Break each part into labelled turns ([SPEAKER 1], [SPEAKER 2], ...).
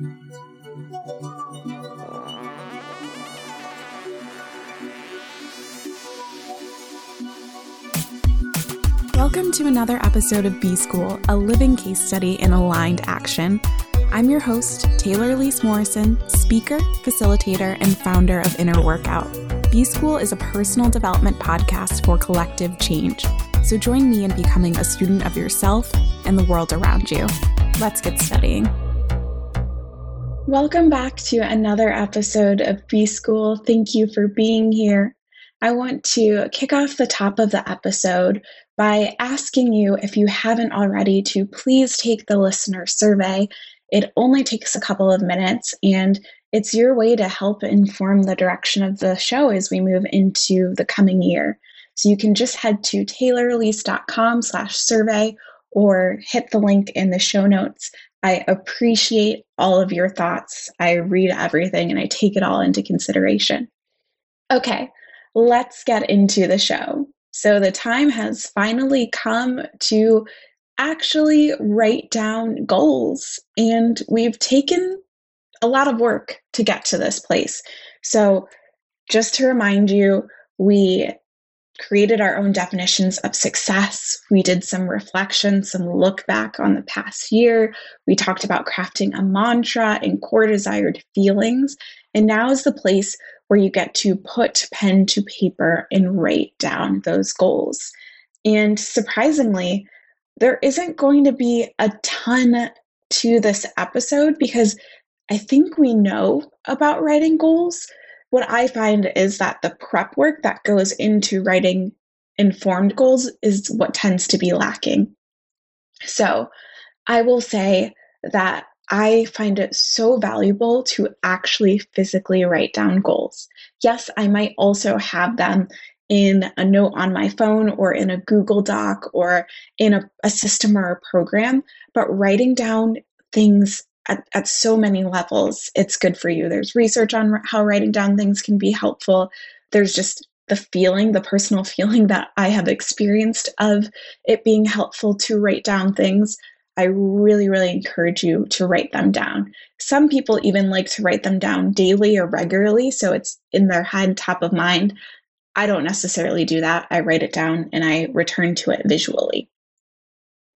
[SPEAKER 1] Welcome to another episode of B School, a living case study in aligned action. I'm your host, Taylor Elyse Morrison, speaker, facilitator, and founder of Inner Workout. B School is a personal development podcast for collective change. So join me in becoming a student of yourself and the world around you. Let's get studying. Welcome back to another episode of B School. Thank you for being here. I want to kick off the top of the episode by asking you, if you haven't already, to please take the listener survey. It only takes a couple of minutes and it's your way to help inform the direction of the show as we move into the coming year. So you can just head to taylorelyse.com slash survey or hit the link in the show notes. I appreciate all of your thoughts. I read everything and I take it all into consideration. Okay, let's get into the show. So the time has finally come to actually write down goals. And we've taken a lot of work to get to this place. So, just to remind you, we created our own definitions of success. We did some reflection, some look back on the past year. We talked about crafting a mantra and core desired feelings. And now is the place where you get to put pen to paper and write down those goals. And surprisingly, there isn't going to be a ton to this episode because I think we know about writing goals. What I find is that the prep work that goes into writing informed goals is what tends to be lacking. So I will say that I find it so valuable to actually physically write down goals. Yes, I might also have them in a note on my phone or in a Google Doc or in a, a system or a program, but writing down things at, at so many levels, it's good for you. There's research on how writing down things can be helpful. There's just the feeling, the personal feeling that I have experienced of it being helpful to write down things. I really, really encourage you to write them down. Some people even like to write them down daily or regularly, so it's in their head, top of mind. I don't necessarily do that. I write it down and I return to it visually.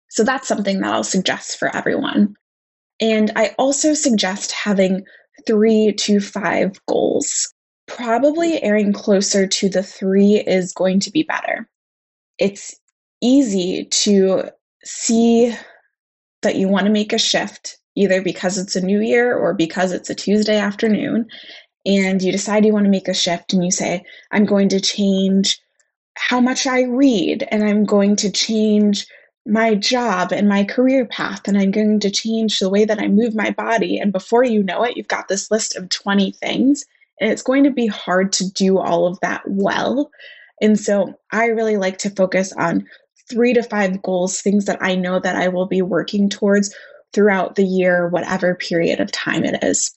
[SPEAKER 1] So that's something that I'll suggest for everyone. And I also suggest having three to five goals. Probably erring closer to the three is going to be better. It's easy to see that you want to make a shift, either because it's a new year or because it's a Tuesday afternoon, and you decide you want to make a shift and you say, I'm going to change how much I read, and I'm going to change my job and my career path, and I'm going to change the way that I move my body. And before you know it, you've got this list of 20 things, and it's going to be hard to do all of that well. And so I really like to focus on three to five goals, things that I know that I will be working towards throughout the year, whatever period of time it is.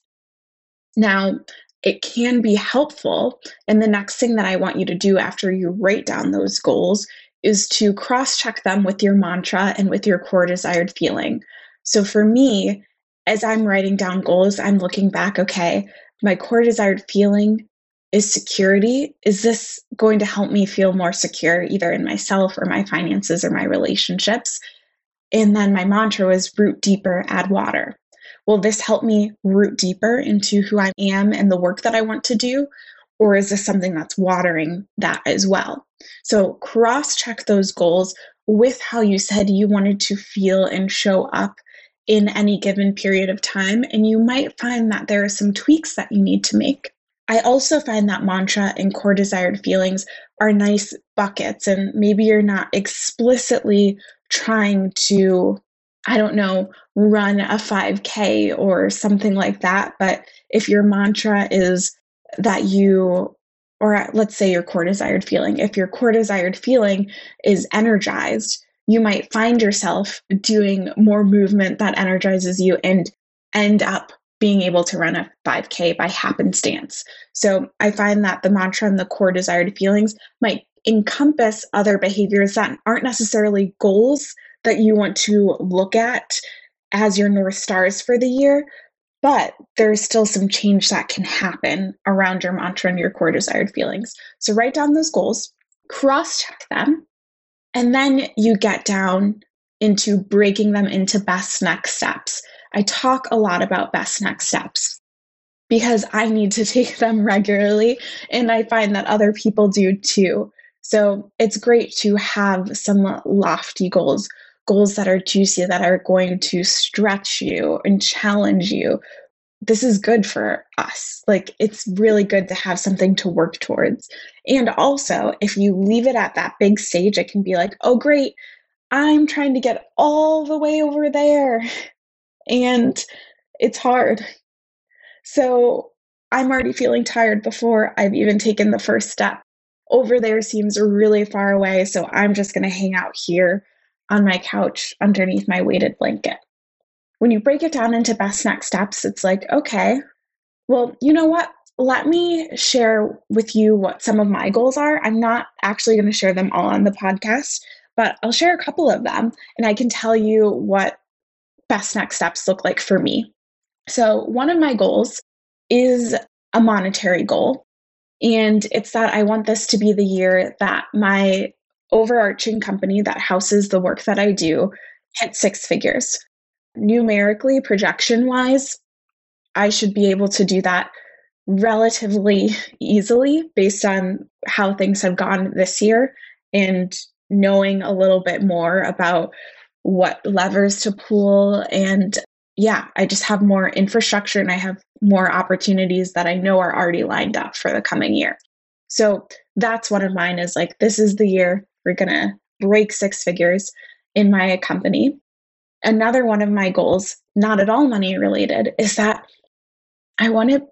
[SPEAKER 1] Now, it can be helpful. And the next thing that I want you to do after you write down those goals is to cross check them with your mantra and with your core desired feeling. So for me, as I'm writing down goals, I'm looking back, okay, my core desired feeling is security. Is this going to help me feel more secure, either in myself or my finances or my relationships? And then my mantra was root deeper, add water. Will this help me root deeper into who I am and the work that I want to do? Or is this something that's watering that as well? So cross check those goals with how you said you wanted to feel and show up in any given period of time. And you might find that there are some tweaks that you need to make. I also find that mantra and core desired feelings are nice buckets, and maybe you're not explicitly trying to, I don't know, run a 5K or something like that. But if your mantra is that you, or let's say your core desired feeling, if your core desired feeling is energized, you might find yourself doing more movement that energizes you and end up being able to run a 5K by happenstance. So I find that the mantra and the core desired feelings might encompass other behaviors that aren't necessarily goals that you want to look at as your North Stars for the year, but there's still some change that can happen around your mantra and your core desired feelings. So write down those goals, cross check them, and then you get down into breaking them into best next steps. I talk a lot about best next steps because I need to take them regularly, and I find that other people do too. So it's great to have some lofty goals, goals that are juicy, that are going to stretch you and challenge you. This is good for us. Like, it's really good to have something to work towards. And also, if you leave it at that big stage, it can be like, oh, great, I'm trying to get all the way over there. And it's hard. So I'm already feeling tired before I've even taken the first step. Over there seems really far away, so I'm just going to hang out here on my couch underneath my weighted blanket. When you break it down into best next steps, it's like, okay, well, you know what? Let me share with you what some of my goals are. I'm not actually going to share them all on the podcast, but I'll share a couple of them and I can tell you what best next steps look like for me. So, one of my goals is a monetary goal. And it's that I want this to be the year that my overarching company that houses the work that I do hit six figures. Numerically, projection wise, I should be able to do that relatively easily based on how things have gone this year and knowing a little bit more about what levers to pull and yeah, I just have more infrastructure and I have more opportunities that I know are already lined up for the coming year. So that's one of mine is like, this is the year we're going to break six figures in my company. Another one of my goals, not at all money related, is that I want to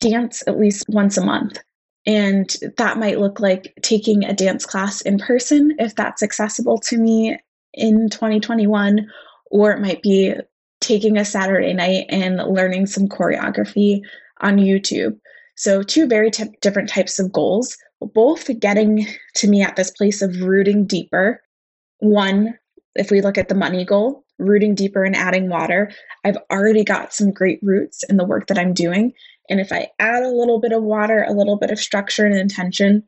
[SPEAKER 1] dance at least once a month. And that might look like taking a dance class in person if that's accessible to me in 2021, or it might be taking a Saturday night and learning some choreography on YouTube. So, two very t- different types of goals, both getting to me at this place of rooting deeper. One, if we look at the money goal, rooting deeper and adding water, I've already got some great roots in the work that I'm doing. And if I add a little bit of water, a little bit of structure and intention,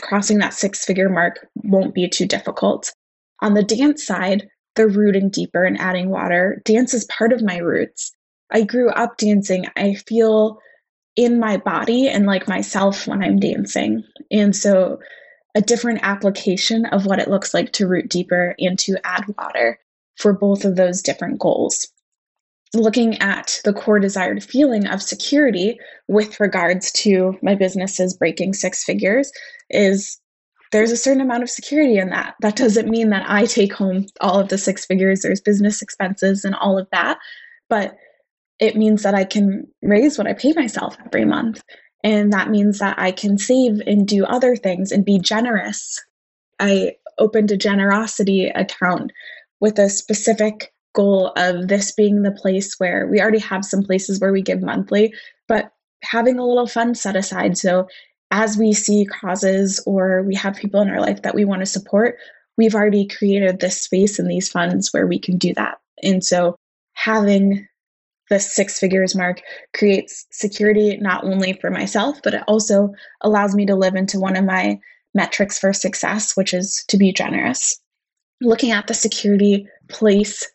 [SPEAKER 1] crossing that six figure mark won't be too difficult. On the dance side, the rooting deeper and adding water. Dance is part of my roots. I grew up dancing. I feel in my body and like myself when I'm dancing. And so, a different application of what it looks like to root deeper and to add water for both of those different goals. Looking at the core desired feeling of security with regards to my businesses breaking six figures is there's a certain amount of security in that. That doesn't mean that I take home all of the six figures, there's business expenses and all of that, but it means that I can raise what I pay myself every month. And that means that I can save and do other things and be generous. I opened a generosity account with a specific goal of this being the place where we already have some places where we give monthly, but having a little fund set aside. So as we see causes or we have people in our life that we want to support, we've already created this space in these funds where we can do that. And so having the six figures mark creates security not only for myself, but it also allows me to live into one of my metrics for success, which is to be generous. Looking at the security place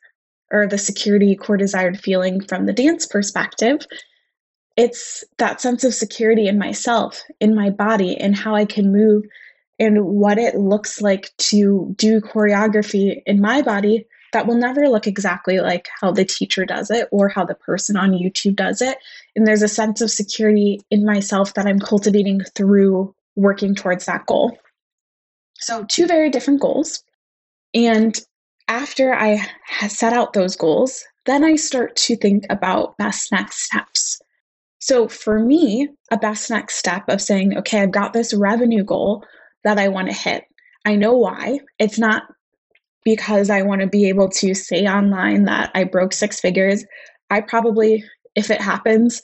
[SPEAKER 1] or the security core desired feeling from the dance perspective, it's that sense of security in myself, in my body, and how I can move and what it looks like to do choreography in my body that will never look exactly like how the teacher does it or how the person on YouTube does it. And there's a sense of security in myself that I'm cultivating through working towards that goal. So, two very different goals. And after I set out those goals, then I start to think about best next steps. So for me, a best next step of saying, okay, I've got this revenue goal that I want to hit. I know why. It's not because I want to be able to say online that I broke six figures. I probably, if it happens,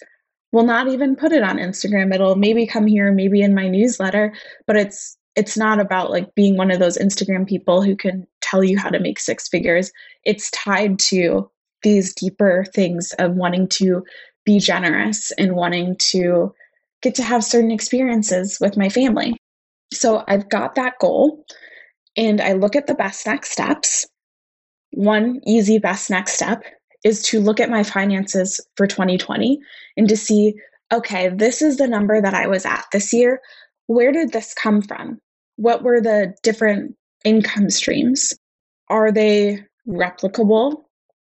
[SPEAKER 1] will not even put it on Instagram. It'll maybe come here, maybe in my newsletter, but it's it's not about like being one of those Instagram people who can tell you how to make six figures. It's tied to these deeper things of wanting to be generous and wanting to get to have certain experiences with my family. So I've got that goal and I look at the best next steps. One easy best next step is to look at my finances for 2020 and to see okay, this is the number that I was at this year. Where did this come from? What were the different income streams? Are they replicable?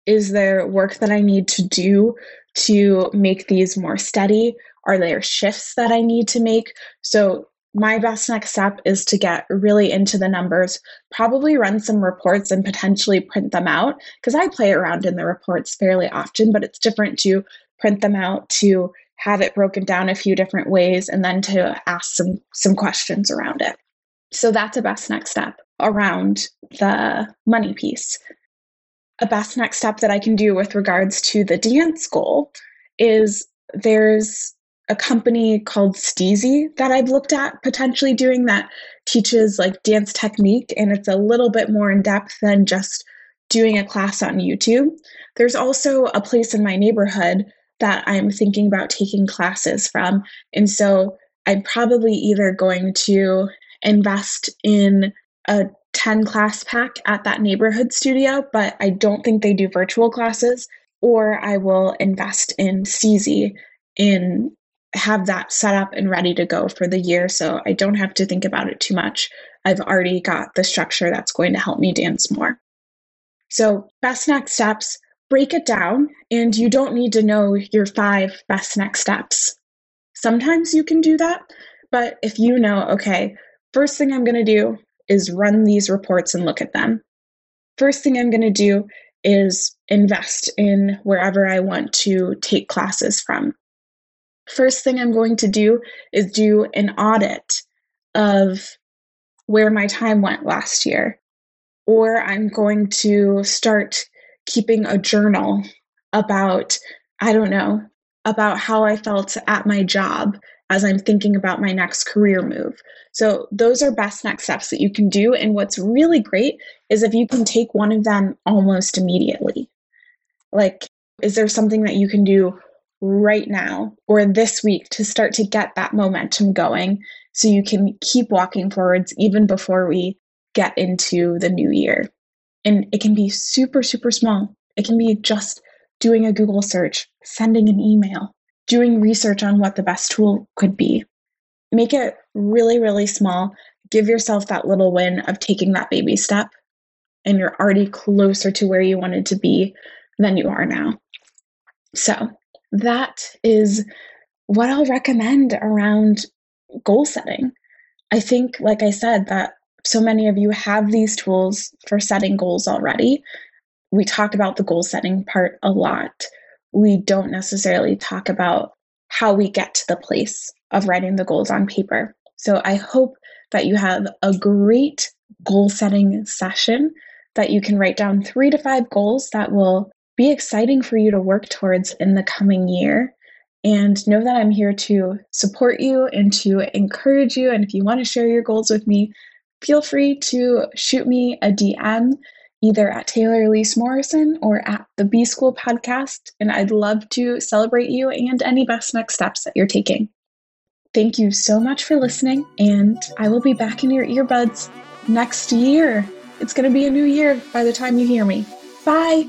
[SPEAKER 1] Is there work that I need to do to make these more steady? Are there shifts that I need to make? So, my best next step is to get really into the numbers, probably run some reports and potentially print them out because I play around in the reports fairly often, but it's different to print them out to have it broken down a few different ways and then to ask some some questions around it. So that's a best next step around the money piece. A best next step that I can do with regards to the dance goal is there's a company called Steezy that I've looked at potentially doing that teaches like dance technique and it's a little bit more in depth than just doing a class on YouTube. There's also a place in my neighborhood that I'm thinking about taking classes from. And so I'm probably either going to invest in a 10 class pack at that neighborhood studio, but I don't think they do virtual classes, or I will invest in Steezy in have that set up and ready to go for the year so I don't have to think about it too much. I've already got the structure that's going to help me dance more. So, best next steps, break it down, and you don't need to know your five best next steps. Sometimes you can do that, but if you know, okay, first thing I'm going to do is run these reports and look at them. First thing I'm going to do is invest in wherever I want to take classes from. First thing I'm going to do is do an audit of where my time went last year. Or I'm going to start keeping a journal about, I don't know, about how I felt at my job as I'm thinking about my next career move. So, those are best next steps that you can do. And what's really great is if you can take one of them almost immediately. Like, is there something that you can do right now or this week to start to get that momentum going so you can keep walking forwards even before we get into the new year? And it can be super, super small. It can be just doing a Google search, sending an email, doing research on what the best tool could be. Make it really, really small. Give yourself that little win of taking that baby step, and you're already closer to where you wanted to be than you are now. So, that is what I'll recommend around goal setting. I think, like I said, that so many of you have these tools for setting goals already. We talk about the goal setting part a lot we don't necessarily talk about how we get to the place of writing the goals on paper. So I hope that you have a great goal setting session that you can write down three to five goals that will be exciting for you to work towards in the coming year. And know that I'm here to support you and to encourage you. And if you want to share your goals with me, feel free to shoot me a DM either at Taylor Elyse Morrison or at the B School podcast. And I'd love to celebrate you and any best next steps that you're taking. Thank you so much for listening, and I will be back in your earbuds next year. It's going to be a new year by the time you hear me. Bye.